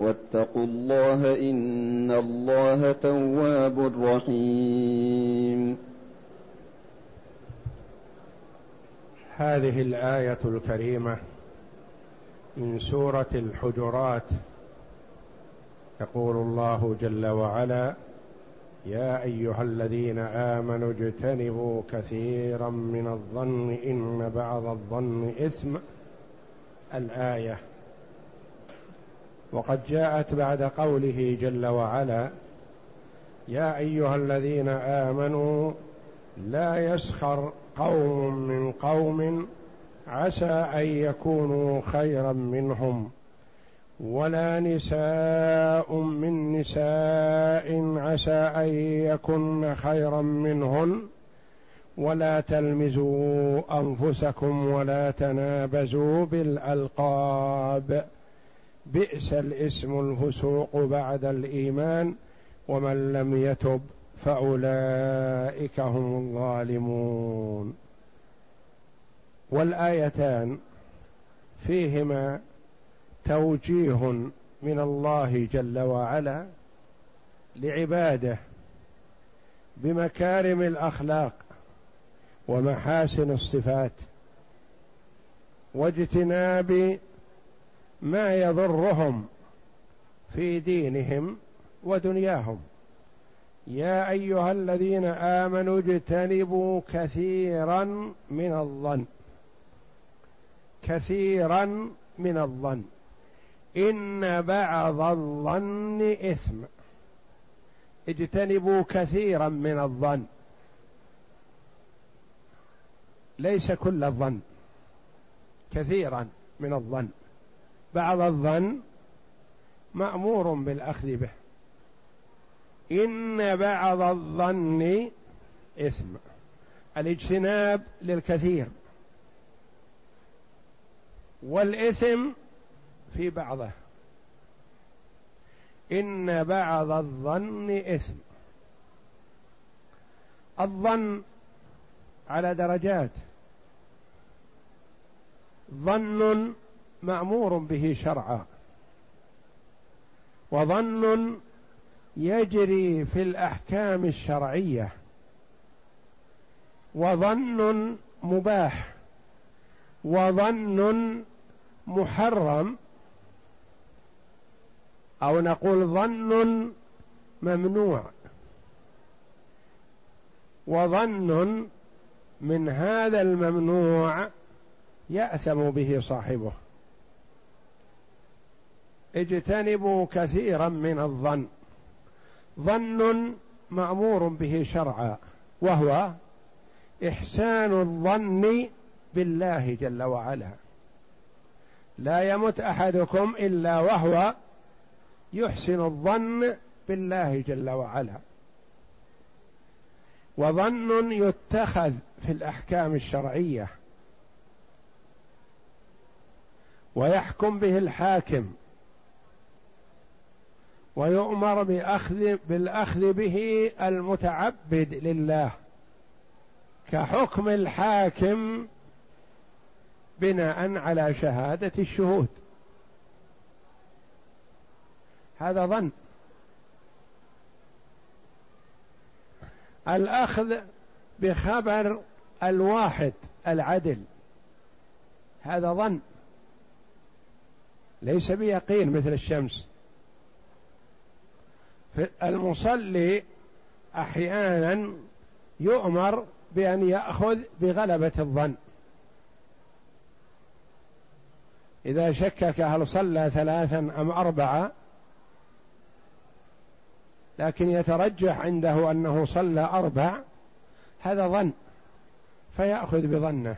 واتقوا الله إن الله تواب رحيم. هذه الآية الكريمة من سورة الحجرات. يقول الله جل وعلا يا أيها الذين آمنوا اجتنبوا كثيرا من الظن إن بعض الظن إثم. الآية وقد جاءت بعد قوله جل وعلا يا أيها الذين آمنوا لا يسخر قوم من قوم عسى أن يكونوا خيرا منهم ولا نساء من نساء عسى أن يكن خيرا منهن ولا تلمزوا أنفسكم ولا تنابزوا بالألقاب. بئس الاسم الفسوق بعد الإيمان ومن لم يتب فأولئك هم الظالمون. والآيتان فيهما توجيه من الله جل وعلا لعباده بمكارم الأخلاق ومحاسن الصفات واجتناب ما يضرهم في دينهم ودنياهم. يا أيها الذين آمنوا اجتنبوا كثيرا من الظن. كثيرا من الظن. إن بعض الظن إثم. اجتنبوا كثيرا من الظن. ليس كل الظن. كثيرا من الظن. بعض الظن مأمور بالأخذ به. إن بعض الظن إثم. الاجتناب للكثير. والإثم في بعضه. إن بعض الظن إثم. الظن على درجات. ظن مأمور به شرعا. وظن يجري في الأحكام الشرعية. وظن مباح. وظن محرم. أو نقول ظن ممنوع. وظن من هذا الممنوع يأثم به صاحبه. اجتنبوا كثيرا من الظن. ظن مأمور به شرعا وهو إحسان الظن بالله جل وعلا. لا يمت أحدكم إلا وهو يحسن الظن بالله جل وعلا. وظن يتخذ في الأحكام الشرعية ويحكم به الحاكم. ويؤمر بأخذ بالأخذ به المتعبد لله كحكم الحاكم بناء على شهادة الشهود. هذا ظن. الأخذ بخبر الواحد العدل. هذا ظن. ليس بيقين مثل الشمس. المصلي أحيانا يؤمر بأن يأخذ بغلبة الظن. إذا شكك هل صلى ثلاثا أم أربعة لكن يترجح عنده أنه صلى أربع هذا ظن فيأخذ بظنه.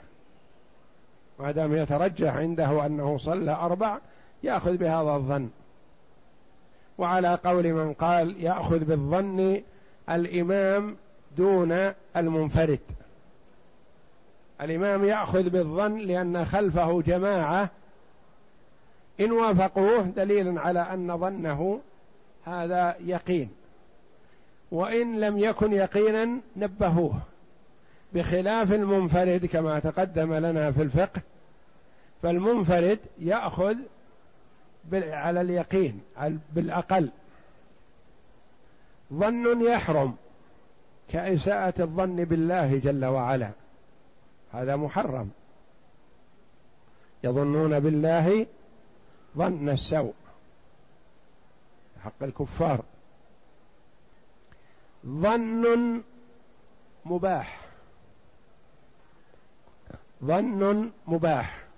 ما دام يترجح عنده أنه صلى أربع يأخذ بهذا الظن. وعلى قول من قال يأخذ بالظن الإمام دون المنفرد. الإمام يأخذ بالظن لأن خلفه جماعة. إن وافقوه دليل على أن ظنه هذا يقين. وإن لم يكن يقينا نبهوه. بخلاف المنفرد كما تقدم لنا في الفقه. فالمنفرد يأخذ على اليقين بالأقل. ظن يحرم كإساءة الظن بالله جل وعلا. هذا محرم. يظنون بالله ظن السوء. حق الكفار. ظن مباح. ظن مباح.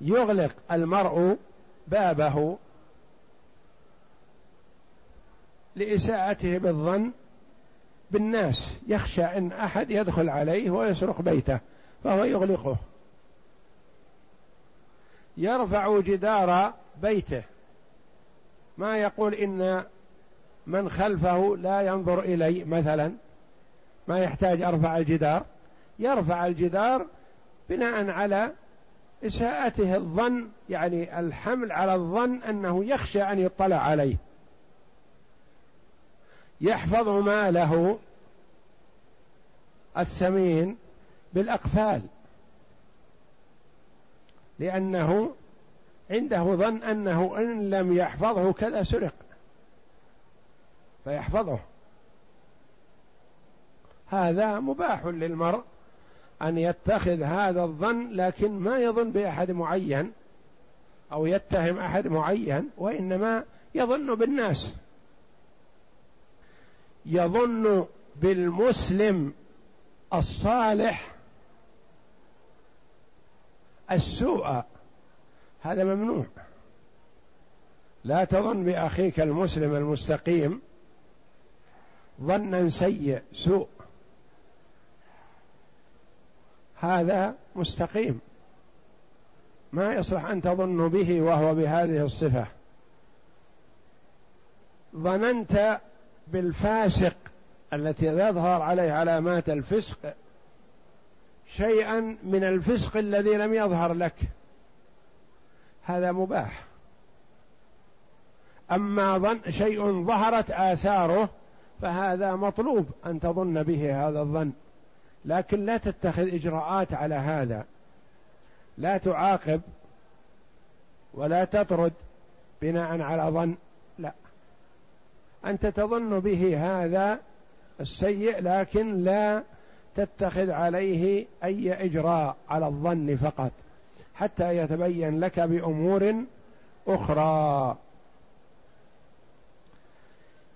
يغلق المرء بابه لإساءته بالظن بالناس يخشى إن أحد يدخل عليه ويسرق بيته فهو يغلقه. يرفع جدار بيته. ما يقول إن من خلفه لا ينظر إلي مثلا ما يحتاج أرفع الجدار. يرفع الجدار بناء على إساءته الظن يعني الحمل على الظن أنه يخشى أن يطلع عليه. يحفظ ماله الثمين بالأقفال. لأنه عنده ظن أنه إن لم يحفظه كذا سرق. فيحفظه. هذا مباح للمرء. أن يتخذ هذا الظن لكن ما يظن بأحد معين أو يتهم أحد معين وإنما يظن بالناس. يظن بالمسلم الصالح السوء. هذا ممنوع. لا تظن بأخيك المسلم المستقيم ظنا سيء سوء. هذا مستقيم. ما يصلح أن تظن به وهو بهذه الصفة. ظننت بالفاسق التي يظهر عليه علامات الفسق شيئا من الفسق الذي لم يظهر لك. هذا مباح. أما ظن شيء ظهرت آثاره فهذا مطلوب أن تظن به هذا الظن. لكن لا تتخذ إجراءات على هذا. لا تعاقب ولا تطرد بناء على ظن. لا. أنت تظن به هذا السيء لكن لا تتخذ عليه أي إجراء على الظن فقط حتى يتبين لك بأمور أخرى.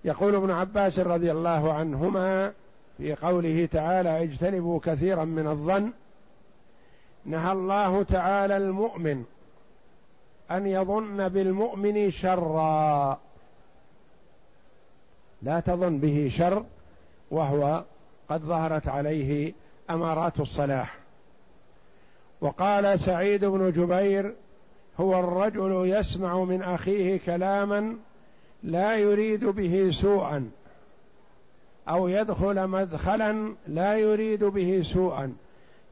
يقول ابن عباس رضي الله عنهما في قوله تعالى اجتنبوا كثيرا من الظن. نهى الله تعالى المؤمن أن يظن بالمؤمن شرا. لا تظن به شر وهو قد ظهرت عليه أمارات الصلاح. وقال سعيد بن جبير هو الرجل يسمع من أخيه كلاما لا يريد به سوءا. أو يدخل مدخلا لا يريد به سوءا.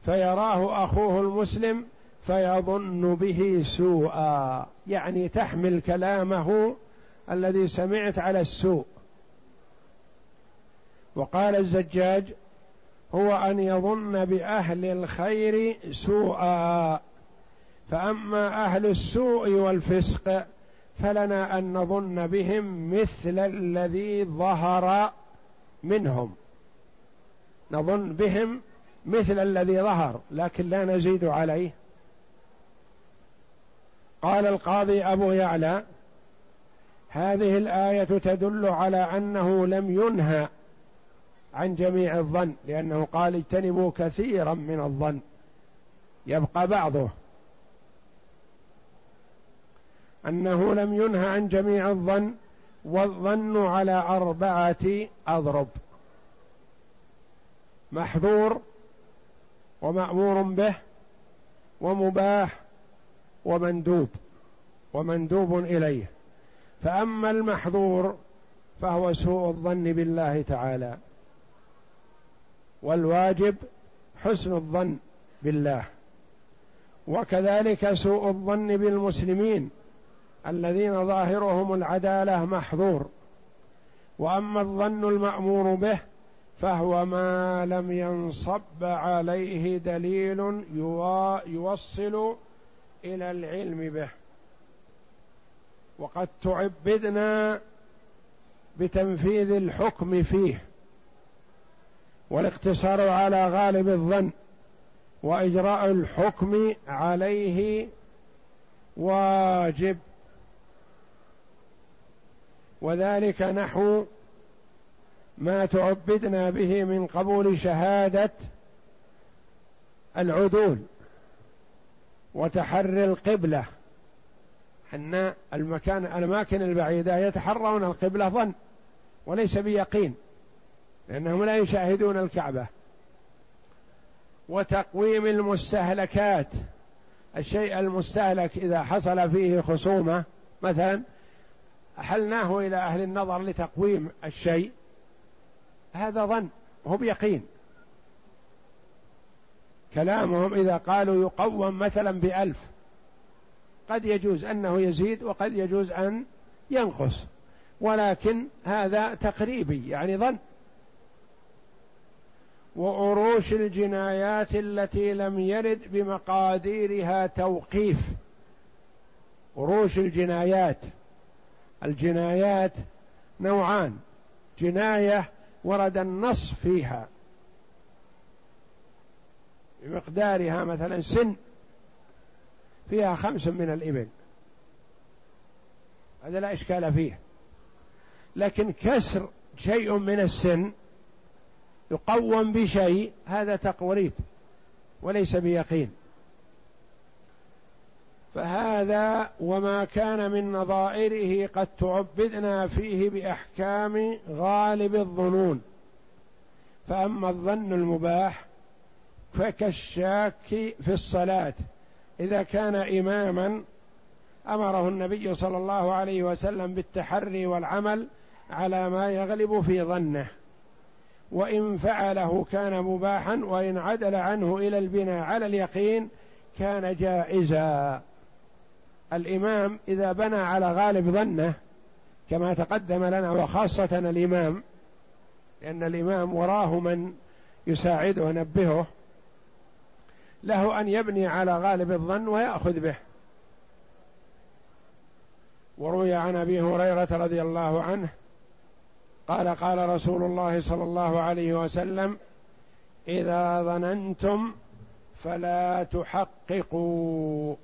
فيراه أخوه المسلم فيظن به سوءا. يعني تحمل كلامه الذي سمعت على السوء. وقال الزجاج هو أن يظن بأهل الخير سوءا. فأما أهل السوء والفسق فلنا أن نظن بهم مثل الذي ظهر منهم. نظن بهم مثل الذي ظهر لكن لا نزيد عليه. قال القاضي أبو يعلى هذه الآية تدل على أنه لم ينهى عن جميع الظن لأنه قال اجتنبوا كثيرا من الظن. يبقى بعضه. أنه لم ينهى عن جميع الظن والظن على أربعة أضرب. محظور ومأمور به ومباح ومندوب ومندوب إليه. فأما المحظور فهو سوء الظن بالله تعالى. والواجب حسن الظن بالله. وكذلك سوء الظن بالمسلمين. الذين ظاهرهم العدالة محظور. وأما الظن المأمور به فهو ما لم ينصب عليه دليل يوصل إلى العلم به. وقد تعبدنا بتنفيذ الحكم فيه. والاقتصار على غالب الظن وإجراء الحكم عليه واجب. وذلك نحو ما تعبدنا به من قبول شهادة العدول وتحري القبلة. أن المكان الأماكن البعيدة يتحرون القبلة ظن وليس بيقين لأنهم لا يشاهدون الكعبة. وتقويم المستهلكات الشيء المستهلك إذا حصل فيه خصومة مثلا أحلناه إلى أهل النظر لتقويم الشيء. هذا ظن هو بيقين كلامهم إذا قالوا يقوم مثلا بألف قد يجوز أنه يزيد وقد يجوز أن ينقص. ولكن هذا تقريبي يعني ظن. وعروش الجنايات التي لم يرد بمقاديرها توقيف. عروش الجنايات. الجنايات نوعان. جناية ورد النص فيها. بمقدارها مثلا سن فيها خمس من الإبل. هذا لا إشكال فيه. لكن كسر شيء من السن يقوم بشيء هذا تقريب وليس بيقين. فهذا وما كان من نظائره قد تعبدنا فيه بأحكام غالب الظنون. فأما الظن المباح فكالشاك في الصلاة. إذا كان إماما أمره النبي صلى الله عليه وسلم بالتحري والعمل على ما يغلب في ظنه. وإن فعله كان مباحا وإن عدل عنه إلى البناء على اليقين كان جائزا. الإمام إذا بنى على غالب ظنه كما تقدم لنا وخاصة الإمام لأن الإمام وراه من يساعده وينبهه له أن يبني على غالب الظن ويأخذ به. وروي عن أبي هريرة رضي الله عنه قال قال رسول الله صلى الله عليه وسلم إذا ظننتم فلا تحققوا.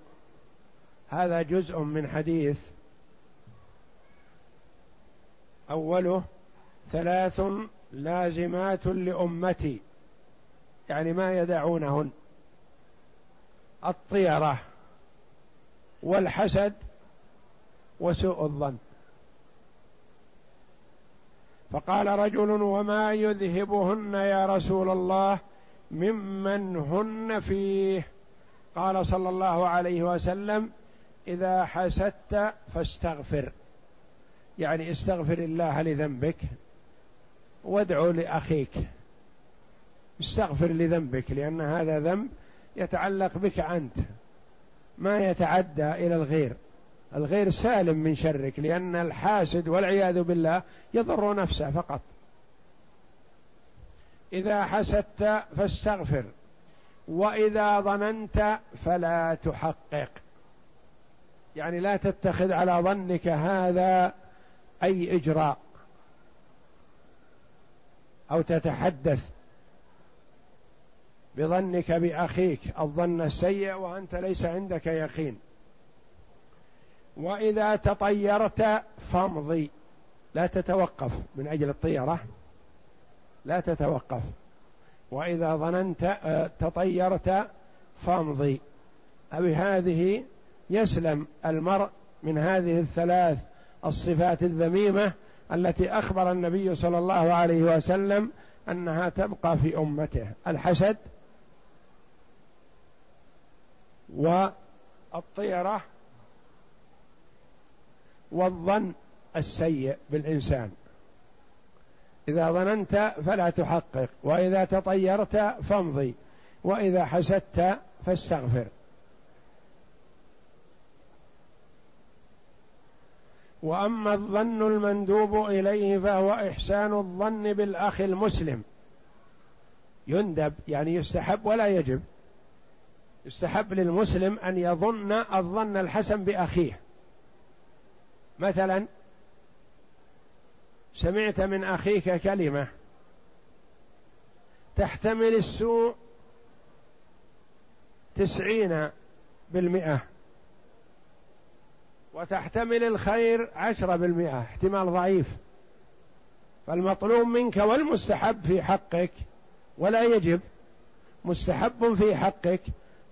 هذا جزء من حديث أوله ثلاث لازمات لأمتي يعني ما يدعونهن الطيرة والحسد وسوء الظن. فقال رجل وما يذهبهن يا رسول الله ممن هن فيه؟ قال صلى الله عليه وسلم إذا حسدت فاستغفر. يعني استغفر الله لذنبك وادعو لأخيك. استغفر لذنبك لأن هذا ذنب يتعلق بك أنت ما يتعدى إلى الغير. الغير سالم من شرك لأن الحاسد والعياذ بالله يضر نفسه فقط. إذا حسدت فاستغفر وإذا ظننت فلا تحقق. يعني لا تتخذ على ظنك هذا أي إجراء أو تتحدث بظنك بأخيك. الظن السيء وأنت ليس عندك يقين. وإذا تطيرت فامضي. لا تتوقف من أجل الطيرة. لا تتوقف. وإذا ظننت آه، تطيرت فامضي. بهذه يسلم المرء من هذه الثلاث الصفات الذميمة التي أخبر النبي صلى الله عليه وسلم أنها تبقى في أمته. الحسد والطيرة والظن السيء بالإنسان. إذا ظننت فلا تحقق وإذا تطيرت فامضي وإذا حسدت فاستغفر. وأما الظن المندوب إليه فهو إحسان الظن بالأخ المسلم. يندب يعني يستحب ولا يجب. يستحب للمسلم أن يظن الظن الحسن بأخيه. مثلا سمعت من أخيك كلمة تحتمل السوء تسعين بالمئة. وتحتمل الخير عشرة بالمئة احتمال ضعيف. فالمطلوب منك والمستحب في حقك ولا يجب مستحب في حقك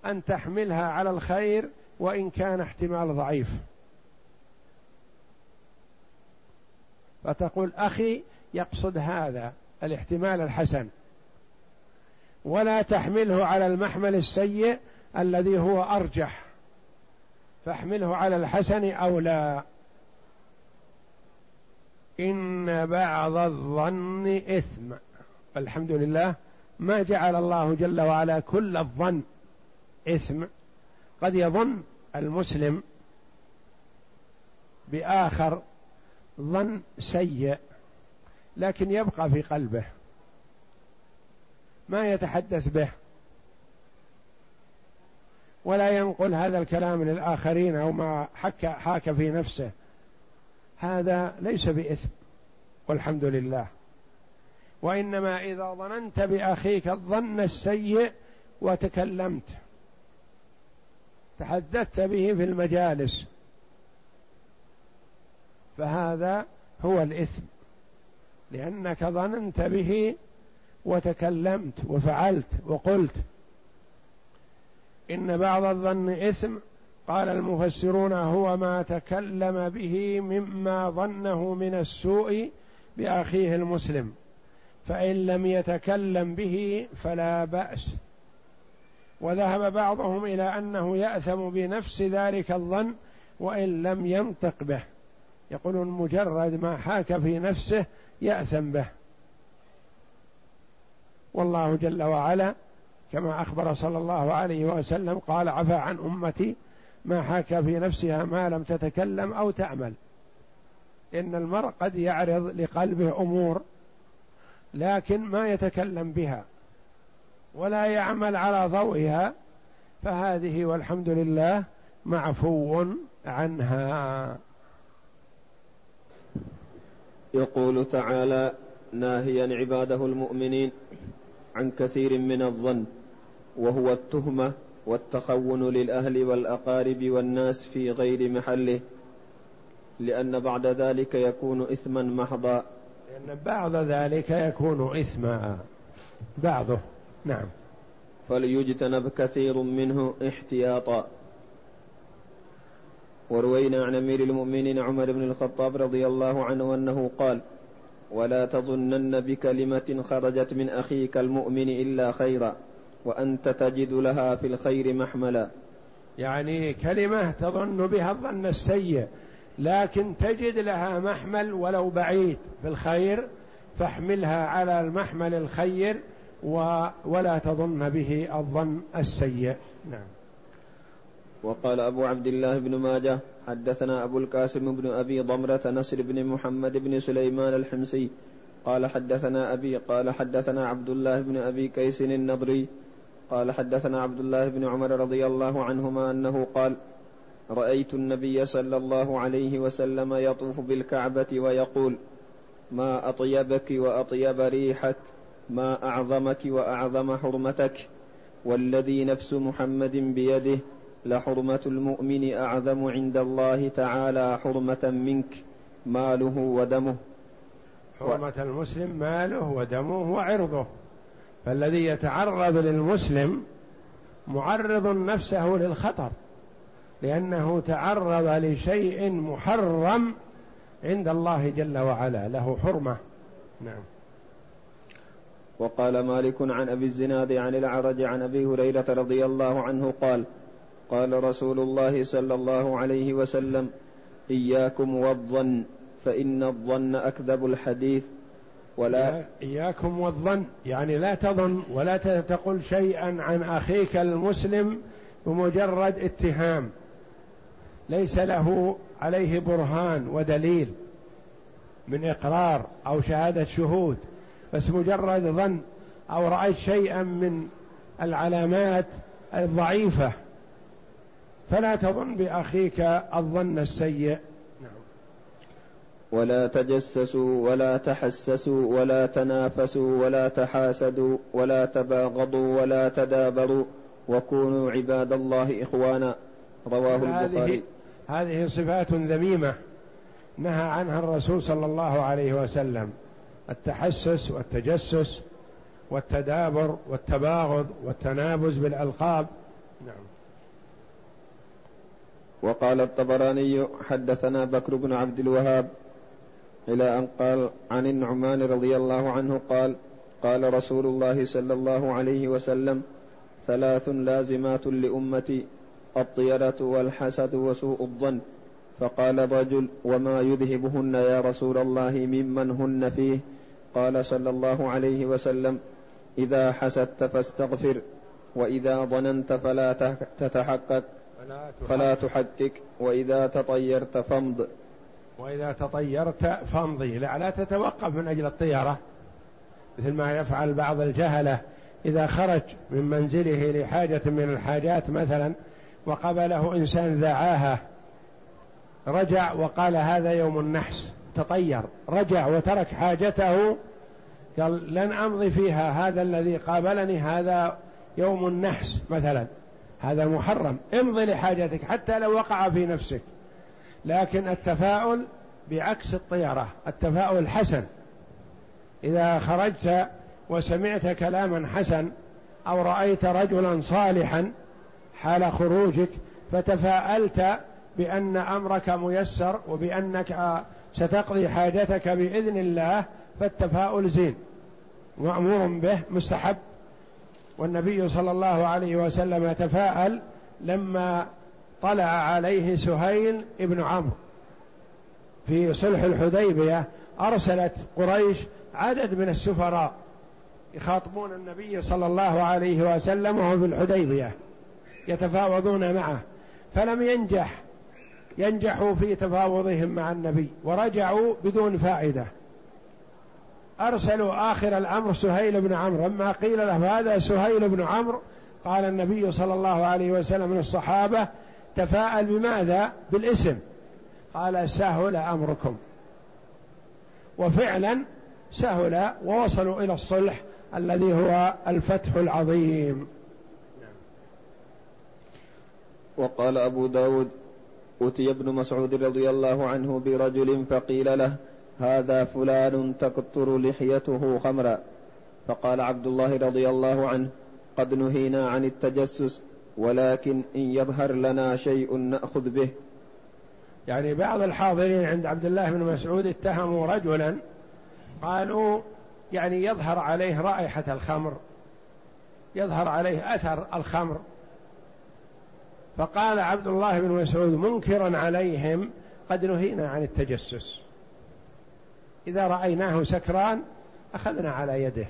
أن تحملها على الخير وإن كان احتمال ضعيف. فتقول أخي يقصد هذا الاحتمال الحسن. ولا تحمله على المحمل السيء الذي هو أرجح. فاحمله على الحسن أو لا. إن بعض الظن إثم. الحمد لله ما جعل الله جل وعلا كل الظن إثم. قد يظن المسلم بآخر ظن سيء لكن يبقى في قلبه ما يتحدث به. ولا ينقل هذا الكلام للآخرين أو ما حكى حاك في نفسه. هذا ليس بإثم والحمد لله. وإنما إذا ظننت بأخيك الظن السيء وتكلمت تحدثت به في المجالس فهذا هو الإثم. لأنك ظننت به وتكلمت وفعلت وقلت إن بعض الظن إثم قال المفسرون هو ما تكلم به مما ظنه من السوء بأخيه المسلم فإن لم يتكلم به فلا بأس. وذهب بعضهم إلى أنه يأثم بنفس ذلك الظن وإن لم ينطق به. يقولون مجرد ما حاك في نفسه يأثم به. والله جل وعلا كما أخبر صلى الله عليه وسلم قال عفى عن أمتي ما حاك في نفسها ما لم تتكلم أو تعمل إن المرء قد يعرض لقلبه أمور لكن ما يتكلم بها ولا يعمل على ضوئها فهذه والحمد لله معفو عنها. يقول تعالى ناهيا عباده المؤمنين. عن كثير من الظن وهو التهمة والتخون للأهل والأقارب والناس في غير محله لأن بعد ذلك يكون إثما محضا. لأن بعد ذلك يكون إثما. بعضه نعم. فليجتنب كثير منه احتياطا. وروينا عن أمير المؤمنين عمر بن الخطاب رضي الله عنه أنه قال ولا تظنن بكلمة خرجت من أخيك المؤمن إلا خيرا وأنت تجد لها في الخير محملا. يعني كلمة تظن بها الظن السيء لكن تجد لها محمل ولو بعيد في الخير فاحملها على المحمل الخير ولا تظن به الظن السيء. نعم. وقال أبو عبد الله بن ماجه حدثنا أبو القاسم بن أبي ضمرة نصر بن محمد بن سليمان الحمصي قال حدثنا أبي قال حدثنا عبد الله بن أبي كيس النضري قال حدثنا عبد الله بن عمر رضي الله عنهما أنه قال رأيت النبي صلى الله عليه وسلم يطوف بالكعبة ويقول ما أطيبك وأطيب ريحك ما أعظمك وأعظم حرمتك والذي نفس محمد بيده لحرمة المؤمن أعظم عند الله تعالى حرمة منك ماله ودمه. حرمة المسلم ماله ودمه وعرضه. فالذي يتعرض للمسلم معرض نفسه للخطر لأنه تعرض لشيء محرم عند الله جل وعلا له حرمة. نعم. وقال مالك عن أبي الزناد عن العرج عن أبي هريرة رضي الله عنه قال قال رسول الله صلى الله عليه وسلم إياكم والظن فإن الظن أكذب الحديث. ولا إياكم والظن يعني لا تظن ولا تقل شيئا عن أخيك المسلم بمجرد اتهام. ليس له عليه برهان ودليل من إقرار أو شهادة شهود بس مجرد ظن أو رأيت شيئا من العلامات الضعيفة. فلا تظن بأخيك الظن السيء. نعم. ولا تجسسوا ولا تحسسوا ولا تنافسوا ولا تحاسدوا ولا تباغضوا ولا تدابروا وكونوا عباد الله إخوانا. رواه البخاري. هذه صفات ذميمة نهى عنها الرسول صلى الله عليه وسلم. التحسس والتجسس والتدابر والتباغض والتنابز بالألقاب. نعم. وقال الطبراني حدثنا بكر بن عبد الوهاب إلى أن قال عن النعمان رضي الله عنه قال قال رسول الله صلى الله عليه وسلم ثلاث لازمات لأمتي الطيرة والحسد وسوء الظن. فقال الرجل وما يذهبهن يا رسول الله ممن هن فيه؟ قال صلى الله عليه وسلم إذا حسدت فاستغفر وإذا ظننت فلا تتحقق. فلا تحقق. وإذا تطيرت فامض. وإذا تطيرت فامضي. لا, لا تتوقف من أجل الطيرة مثل ما يفعل بعض الجهلة. إذا خرج من منزله لحاجة من الحاجات مثلا وقبله إنسان ذعاها رجع وقال هذا يوم النحس. تطير. رجع وترك حاجته. قال لن أمضي فيها. هذا الذي قابلني هذا يوم النحس مثلا. هذا محرم. امضي لحاجتك حتى لو وقع في نفسك. لكن التفاؤل بعكس الطيرة التفاؤل حسن. إذا خرجت وسمعت كلاما حسن أو رأيت رجلا صالحا حال خروجك فتفاءلت بأن أمرك ميسر وبأنك ستقضي حاجتك بإذن الله فالتفاؤل زين. مأمور به مستحب. والنبي صلى الله عليه وسلم تفاءل لما طلع عليه سهيل ابن عمرو. في صلح الحديبية أرسلت قريش عدد من السفراء يخاطبون النبي صلى الله عليه وسلم وهو في الحديبية يتفاوضون معه. فلم ينجح ينجحوا في تفاوضهم مع النبي ورجعوا بدون فائدة. ارسلوا آخر الأمر سهيل بن عمرو. لما قيل له هذا سهيل بن عمرو قال النبي صلى الله عليه وسلم من الصحابه تفاءل بماذا؟ بالاسم. قال سهل أمركم. وفعلا سهل ووصلوا إلى الصلح الذي هو الفتح العظيم. وقال أبو داود أتي ابن مسعود رضي الله عنه برجل فقيل له هذا فلان تقطر لحيته خمرا. فقال عبد الله رضي الله عنه قد نهينا عن التجسس ولكن إن يظهر لنا شيء نأخذ به. يعني بعض الحاضرين عند عبد الله بن مسعود اتهموا رجلا قالوا يعني يظهر عليه رائحة الخمر يظهر عليه أثر الخمر. فقال عبد الله بن مسعود منكرا عليهم قد نهينا عن التجسس. إذا رأيناه سكران أخذنا على يده.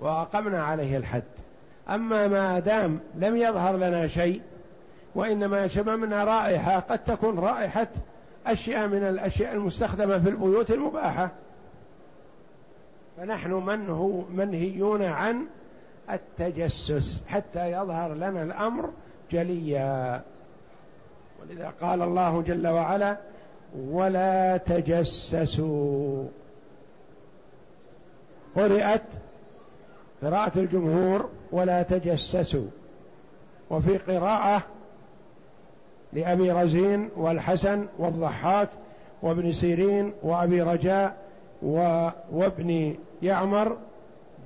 وأقمنا عليه الحد. أما ما دام لم يظهر لنا شيء وإنما شممنا رائحة قد تكون رائحة أشياء من الأشياء المستخدمة في البيوت المباحة. فنحن منه منهيون عن التجسس حتى يظهر لنا الأمر جليا. ولذا قال الله جل وعلا ولا تجسسوا. قرأت قراءة الجمهور ولا تجسسوا. وفي قراءة لأبي رزين والحسن والضحاك وابن سيرين وأبي رجاء وابن يعمر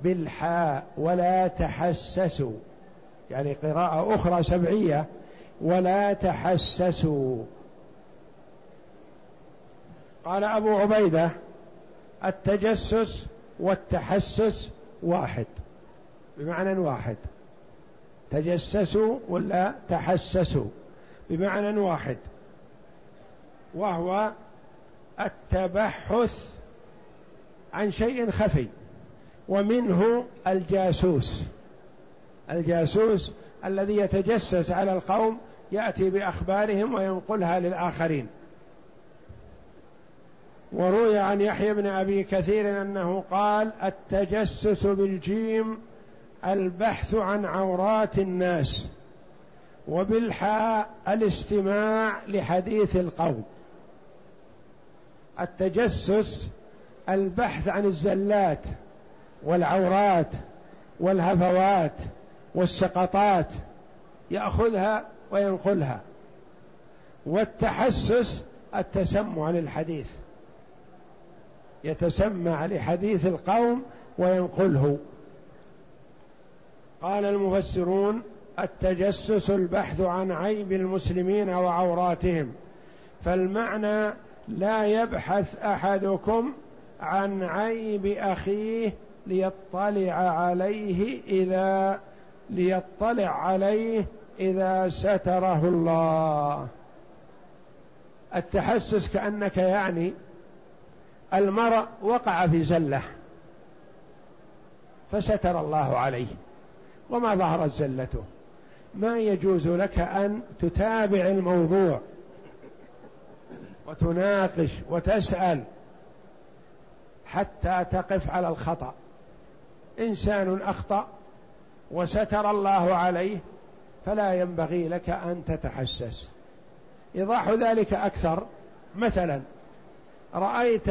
بالحاء ولا تحسسوا. يعني قراءة أخرى سبعية. ولا تحسسوا. قال أبو عبيدة التجسس والتحسس واحد. بمعنى واحد. تجسسوا ولا تحسسوا؟ بمعنى واحد. وهو التبحث عن شيء خفي ومنه الجاسوس. الجاسوس الذي يتجسس على القوم يأتي بأخبارهم وينقلها للآخرين. وروي عن يحيى بن أبي كثير أنه قال التجسس بالجيم البحث عن عورات الناس وبالحاء الاستماع لحديث القوم. التجسس البحث عن الزلات والعورات والهفوات والسقطات يأخذها وينقلها. والتحسس التسمع للحديث. يتسمع لحديث القوم وينقله. قال المفسرون التجسس البحث عن عيب المسلمين وعوراتهم فالمعنى لا يبحث أحدكم عن عيب أخيه ليطلع عليه إذا ليطلع عليه إذا ستره الله. التحسس كأنك يعني المرء وقع في زلة فستر الله عليه. وما ظهرت زلته؟ ما يجوز لك أن تتابع الموضوع وتناقش وتسأل حتى تقف على الخطأ. إنسان أخطأ وستر الله عليه فلا ينبغي لك أن تتحسس. إيضاح ذلك أكثر مثلا رأيت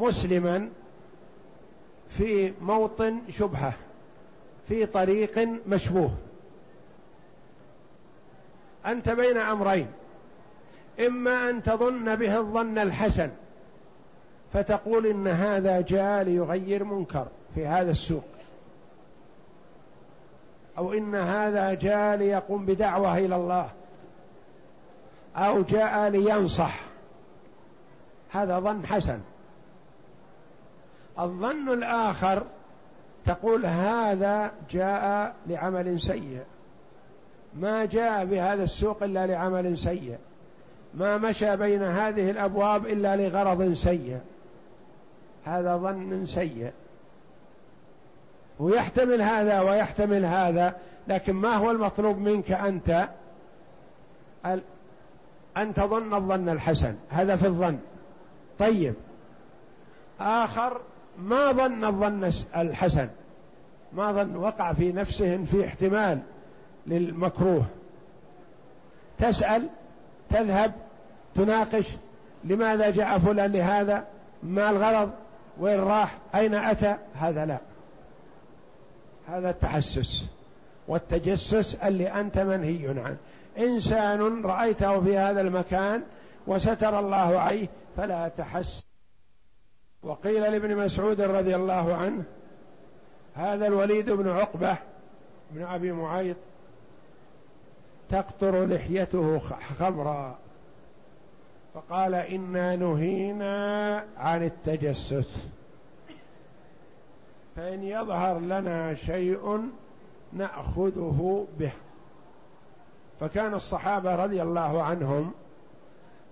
مسلما في موطن شبهة في طريق مشبوه. أنت بين أمرين إما أن تظن به الظن الحسن فتقول إن هذا جاء ليغير منكر في هذا السوق أو إن هذا جاء ليقوم بدعوة إلى الله أو جاء لينصح. هذا ظن حسن. الظن الآخر تقول هذا جاء لعمل سيء. ما جاء بهذا السوق إلا لعمل سيء. ما مشى بين هذه الأبواب إلا لغرض سيء. هذا ظن سيء. ويحتمل هذا ويحتمل هذا لكن ما هو المطلوب منك أنت؟ أن تظن الظن الحسن. هذا في الظن. طيب. آخر ما ظن الظن الحسن؟ ما ظن وقع في نفسه في احتمال للمكروه. تسأل تذهب تناقش لماذا جاء فلان لهذا؟ ما الغرض؟ وين راح؟ أين أتى؟ هذا لا. هذا التحسس والتجسس اللي أنت منهي عنه. إنسان رأيته في هذا المكان وستر الله عليه فلا تحس. وقيل لابن مسعود رضي الله عنه هذا الوليد بن عقبة بن أبي معيط تقطر لحيته خمرا. فقال إنا نهينا عن التجسس. فإن يظهر لنا شيء نأخذه به. فكان الصحابة رضي الله عنهم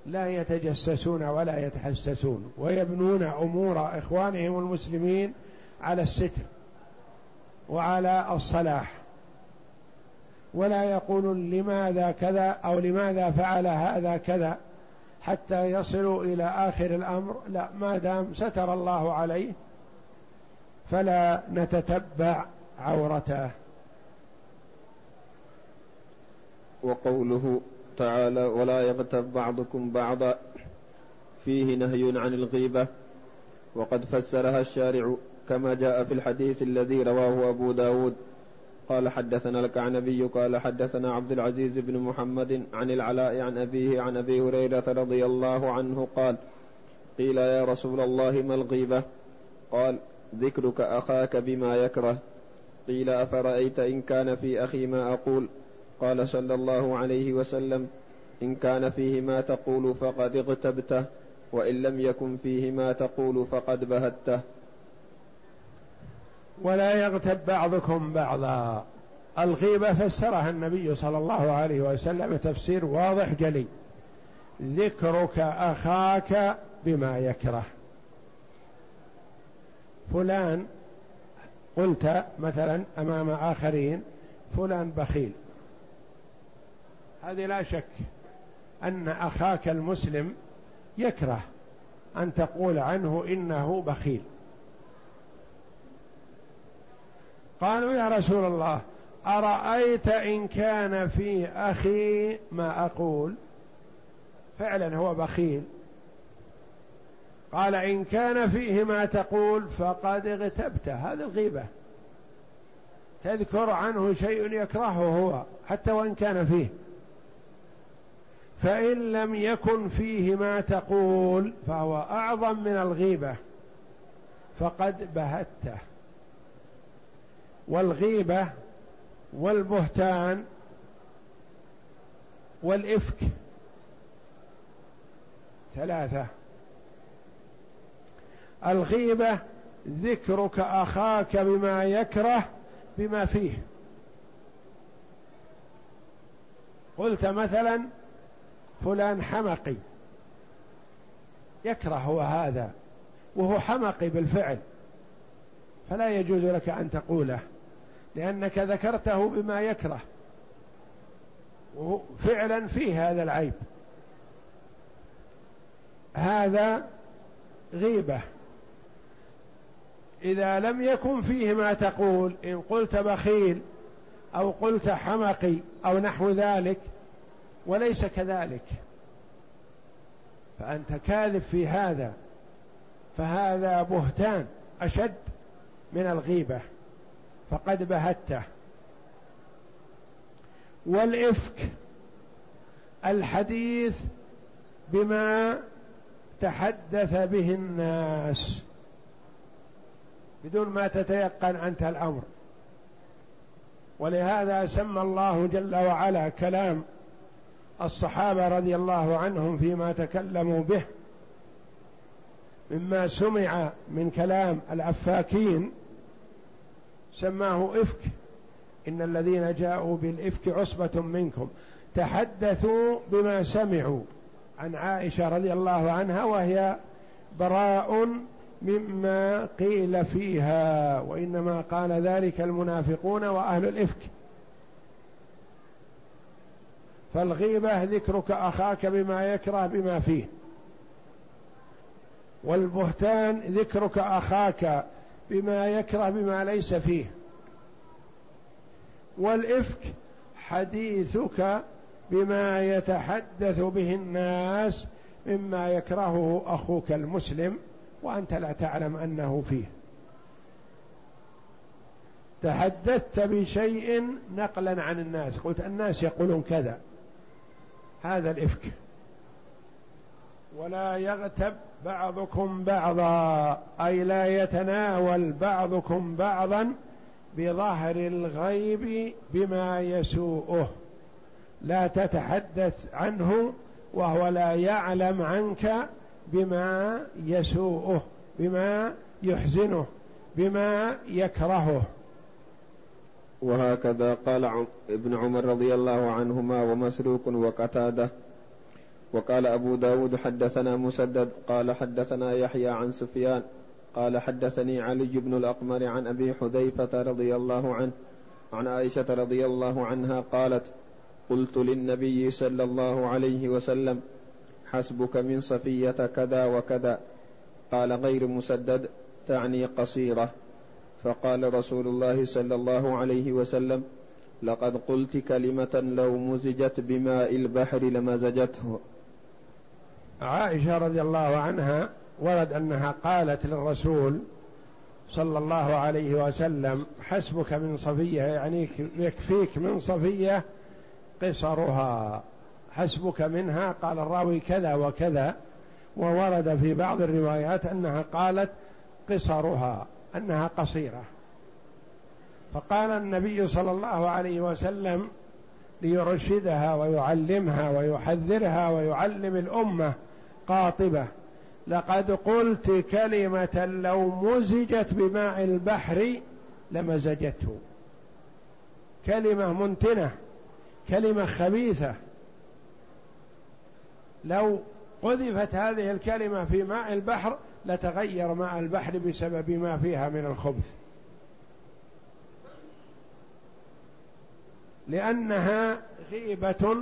لا يتجسسون ولا يتحسسون ويبنون أمور إخوانهم المسلمين على الستر وعلى الصلاح ولا يقولون لماذا كذا أو لماذا فعل هذا كذا حتى يصلوا إلى آخر الأمر. لا ما دام ستر الله عليه فلا نتتبع عورته. وقوله تعالى ولا يغتب بعضكم بعضا. فيه نهي عن الغيبة. وقد فسرها الشارع كما جاء في الحديث الذي رواه أبو داود. قال حدثنا الكعنبي قال حدثنا عبد العزيز بن محمد عن العلاء عن أبيه عن أبي هريرة رضي الله عنه قال قيل يا رسول الله ما الغيبة؟ قال ذكرك أخاك بما يكره. قيل أفرأيت إن كان في أخي ما أقول؟ قال صلى الله عليه وسلم إن كان فيه ما تقول فقد اغتبته وإن لم يكن فيه ما تقول فقد بهته. ولا يغتب بعضكم بعضا. الغيبة فسرها النبي صلى الله عليه وسلم تفسير واضح جلي. ذكرك أخاك بما يكره. فلان قلت مثلا أمام آخرين فلان بخيل. هذه لا شك أن أخاك المسلم يكره أن تقول عنه إنه بخيل. قالوا يا رسول الله أرأيت إن كان في أخي ما أقول؟ فعلا هو بخيل. قال إن كان فيه ما تقول فقد اغتبته. هذه الغيبة. تذكر عنه شيء يكرهه هو حتى وإن كان فيه. فإن لم يكن فيه ما تقول فهو أعظم من الغيبة فقد بهته. والغيبة والبهتان والإفك ثلاثة. الغيبة ذكرك أخاك بما يكره بما فيه. قلت مثلا فلان حمقي. يكره هو هذا وهو حمقي بالفعل. فلا يجوز لك أن تقوله لأنك ذكرته بما يكره. فعلا فيه هذا العيب. هذا غيبة. إذا لم يكن فيه ما تقول إن قلت بخيل أو قلت حمقي أو نحو ذلك وليس كذلك. فأنت كاذب في هذا فهذا بهتان أشد من الغيبة فقد بهته. والإفك الحديث بما تحدث به الناس بدون ما تتيقن أنت الأمر. ولهذا سمى الله جل وعلا كلام الصحابة رضي الله عنهم فيما تكلموا به مما سمع من كلام الأفاكين سماه إفك. إن الذين جاءوا بالإفك عصبة منكم. تحدثوا بما سمعوا. عن عائشة رضي الله عنها وهي براء مما قيل فيها وإنما قال ذلك المنافقون وأهل الإفك. فالغيبة ذكرك أخاك بما يكره بما فيه. والبهتان ذكرك أخاك بما يكره بما ليس فيه. والإفك حديثك بما يتحدث به الناس مما يكرهه أخوك المسلم وأنت لا تعلم أنه فيه. تحدثت بشيء نقلا عن الناس قلت الناس يقولون كذا. هذا الإفك. ولا يغتب بعضكم بعضا أي لا يتناول بعضكم بعضا بظهر الغيب بما يسوءه. لا تتحدث عنه وهو لا يعلم عنك بما يسوءه بما يحزنه بما يكرهه. وهكذا قال ابن عمر رضي الله عنهما ومسروق وقتادة. وقال أبو داود حدثنا مسدد قال حدثنا يحيى عن سفيان قال حدثني علي بن الأقمر عن أبي حذيفة رضي الله عنه عن عائشة رضي الله عنها قالت قلت للنبي صلى الله عليه وسلم حسبك من صفية كذا وكذا. قال غير مسدد تعني قصيرة. فقال رسول الله صلى الله عليه وسلم لقد قلت كلمة لو مزجت بماء البحر لمزجته. عائشة رضي الله عنها ورد أنها قالت للرسول صلى الله عليه وسلم حسبك من صفية يعني يكفيك من صفية قصرها حسبك منها قال الراوي كذا وكذا. وورد في بعض الروايات أنها قالت قصرها. أنها قصيرة. فقال النبي صلى الله عليه وسلم ليرشدها ويعلمها ويحذرها ويعلم الأمة قاطبة لقد قلت كلمة لو مزجت بماء البحر لمزجته. كلمة منتنة كلمة خبيثة. لو قذفت هذه الكلمة في ماء البحر لتغير ماء البحر بسبب ما فيها من الخبث. لأنها غيبة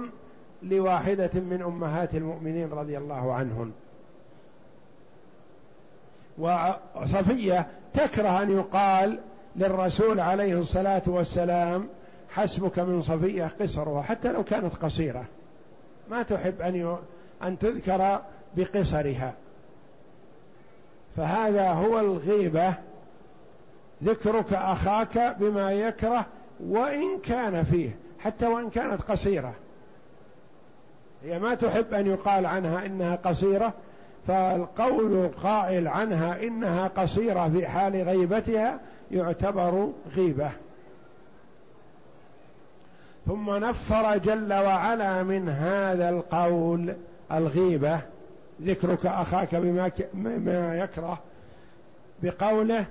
لواحدة من أمهات المؤمنين رضي الله عنهن. وصفية تكره أن يقال للرسول عليه الصلاة والسلام حسبك من صفية قصرها حتى لو كانت قصيرة. ما تحب أن أن تذكر بقصرها. فهذا هو الغيبة. ذكرك أخاك بما يكره وإن كان فيه حتى وإن كانت قصيرة. هي ما تحب أن يقال عنها إنها قصيرة فالقول القائل عنها إنها قصيرة في حال غيبتها يعتبر غيبة. ثم نفر جل وعلا من هذا القول الغيبة. ذكرك أخاك بما ما يكره بقوله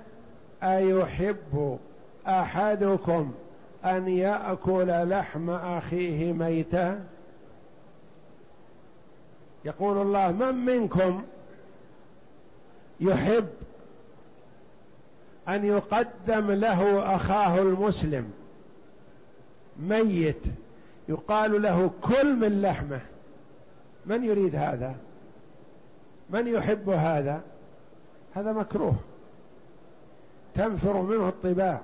أيحب أحدكم أن يأكل لحم أخيه ميتا؟ يقول الله من منكم يحب أن يقدم له أخاه المسلم ميت يقال له كل من لحمه؟ من يريد هذا؟ من يحب هذا؟ هذا مكروه. تنفر منه الطباع.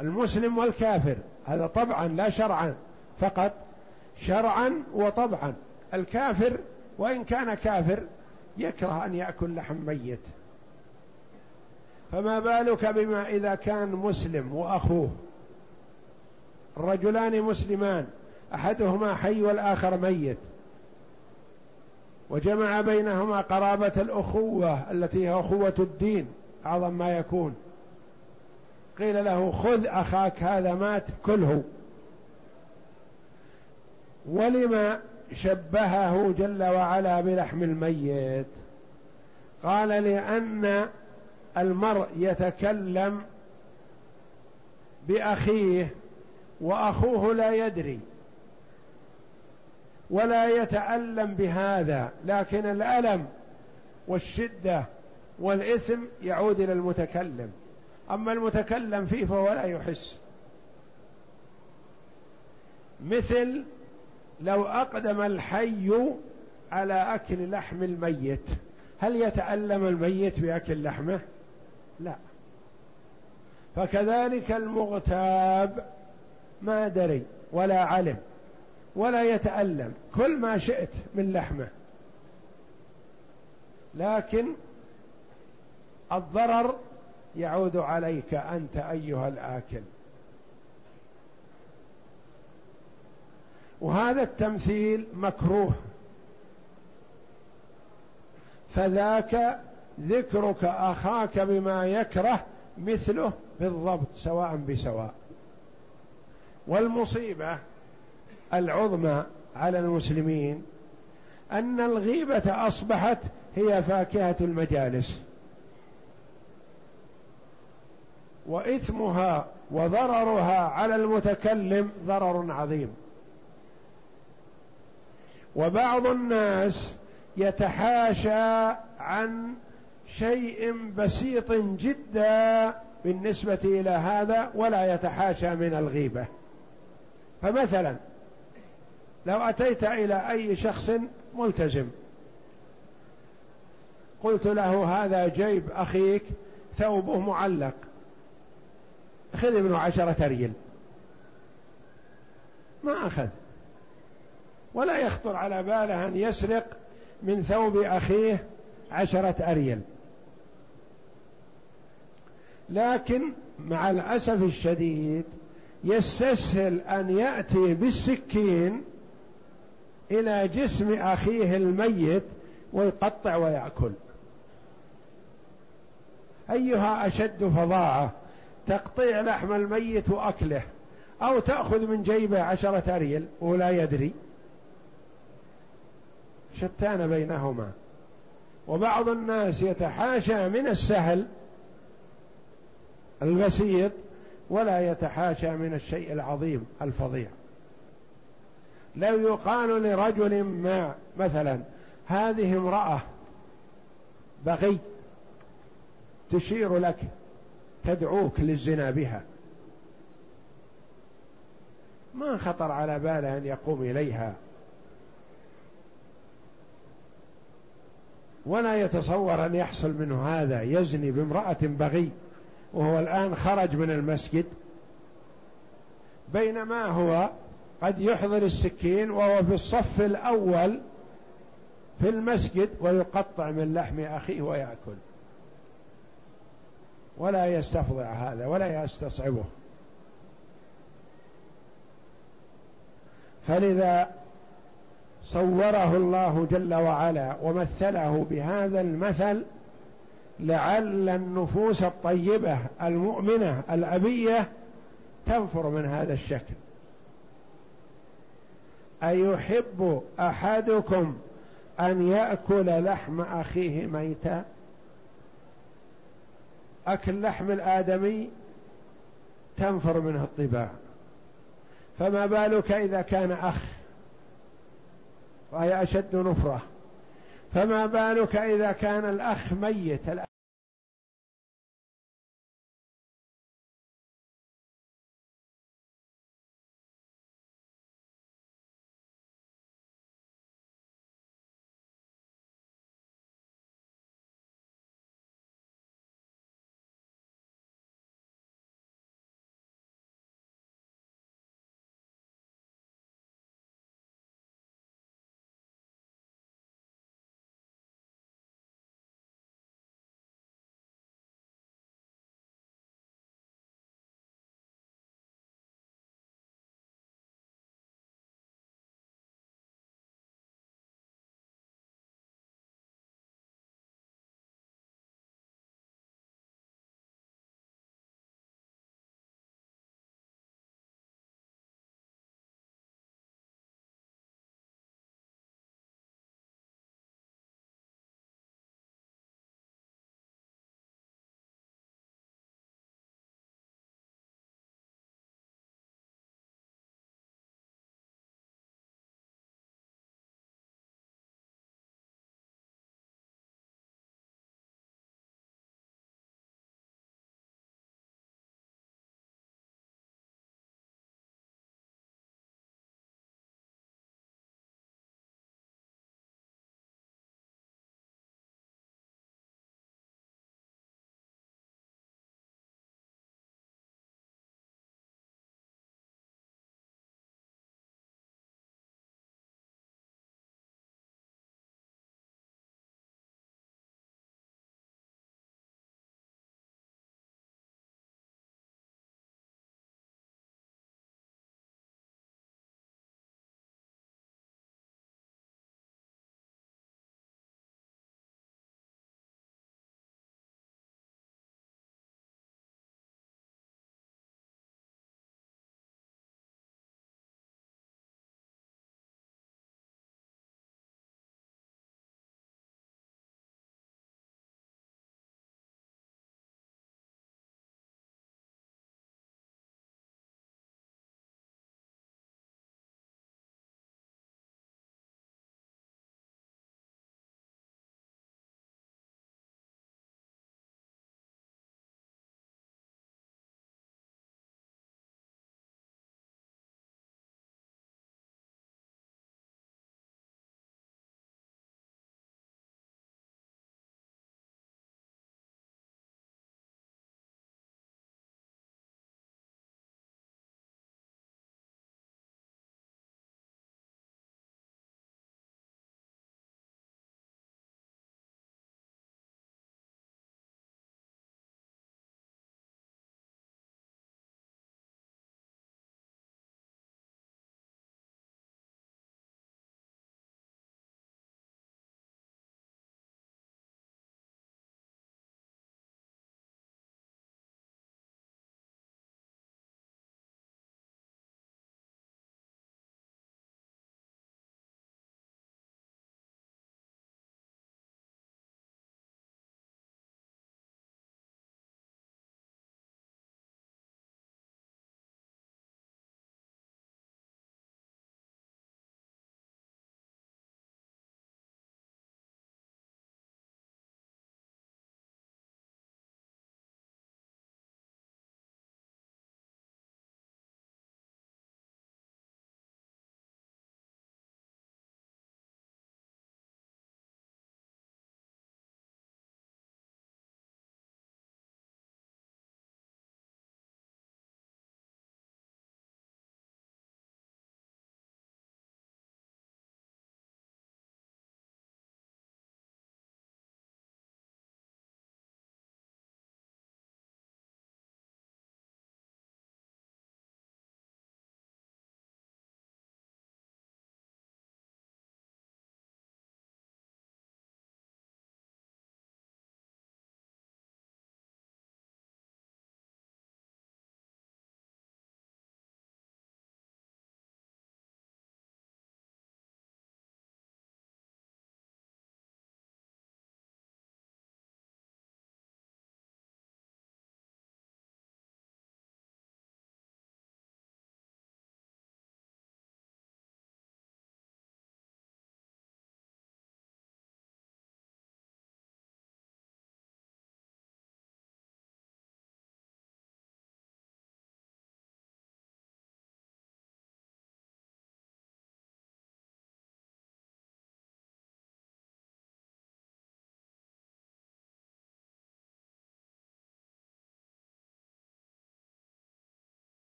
المسلم والكافر هذا طبعا لا شرعا فقط شرعا وطبعا. الكافر وإن كان كافر يكره أن يأكل لحم ميت. فما بالك بما إذا كان مسلم وأخوه؟ الرجلان مسلمان. أحدهما حي والآخر ميت. وجمع بينهما قرابة الأخوة التي هي أخوة الدين أعظم ما يكون. قيل له خذ أخاك هذا مات كله. ولما شبهه جل وعلا بلحم الميت؟ قال لأن المرء يتكلم بأخيه وأخوه لا يدري. ولا يتألم بهذا لكن الألم والشدة والإثم يعود إلى المتكلم. أما المتكلم فيه فهو لا يحس. مثل لو أقدم الحي على أكل لحم الميت هل يتألم الميت بأكل لحمه؟ لا. فكذلك المغتاب ما دري ولا علم. ولا يتألم. كل ما شئت من لحمة. لكن الضرر يعود عليك أنت أيها الآكل. وهذا التمثيل مكروه. فذاك ذكرك أخاك بما يكره مثله بالضبط سواء بسواء. والمصيبة العظمى على المسلمين أن الغيبة أصبحت هي فاكهة المجالس. وإثمها وضررها على المتكلم ضرر عظيم. وبعض الناس يتحاشى عن شيء بسيط جدا بالنسبة إلى هذا ولا يتحاشى من الغيبة. فمثلا لو أتيت إلى أي شخص ملتزم. قلت له هذا جيب أخيك ثوبه معلق. خذ منه عشرة ريال ما أخذ. ولا يخطر على باله أن يسرق من ثوب أخيه عشرة أريل. لكن مع الأسف الشديد يستسهل أن يأتي بالسكين إلى جسم أخيه الميت ويقطع ويأكل. أيها أشد فظاعة تقطيع لحم الميت وأكله أو تأخذ من جيبه عشرة أريل ولا يدري. شتان بينهما. وبعض الناس يتحاشى من السهل البسيط ولا يتحاشى من الشيء العظيم الفظيع. لو يقال لرجل ما مثلا هذه امرأة بغي تشير لك تدعوك للزنا بها. ما خطر على باله أن يقوم إليها. ولا يتصور أن يحصل منه هذا يزني بامرأة بغي وهو الآن خرج من المسجد. بينما هو قد يحضر السكين وهو في الصف الأول في المسجد ويقطع من لحم أخيه ويأكل. ولا يستفضع هذا ولا يستصعبه. فلذا صوره الله جل وعلا ومثله بهذا المثل لعل النفوس الطيبة المؤمنة الأبية تنفر من هذا الشكل. أيحب أحدكم أن يأكل لحم أخيه ميتا؟ أكل لحم الآدمي تنفر منه الطباع. فما بالك إذا كان أخ؟ وهي أشد نفرة. فما بالك إذا كان الأخ ميت؟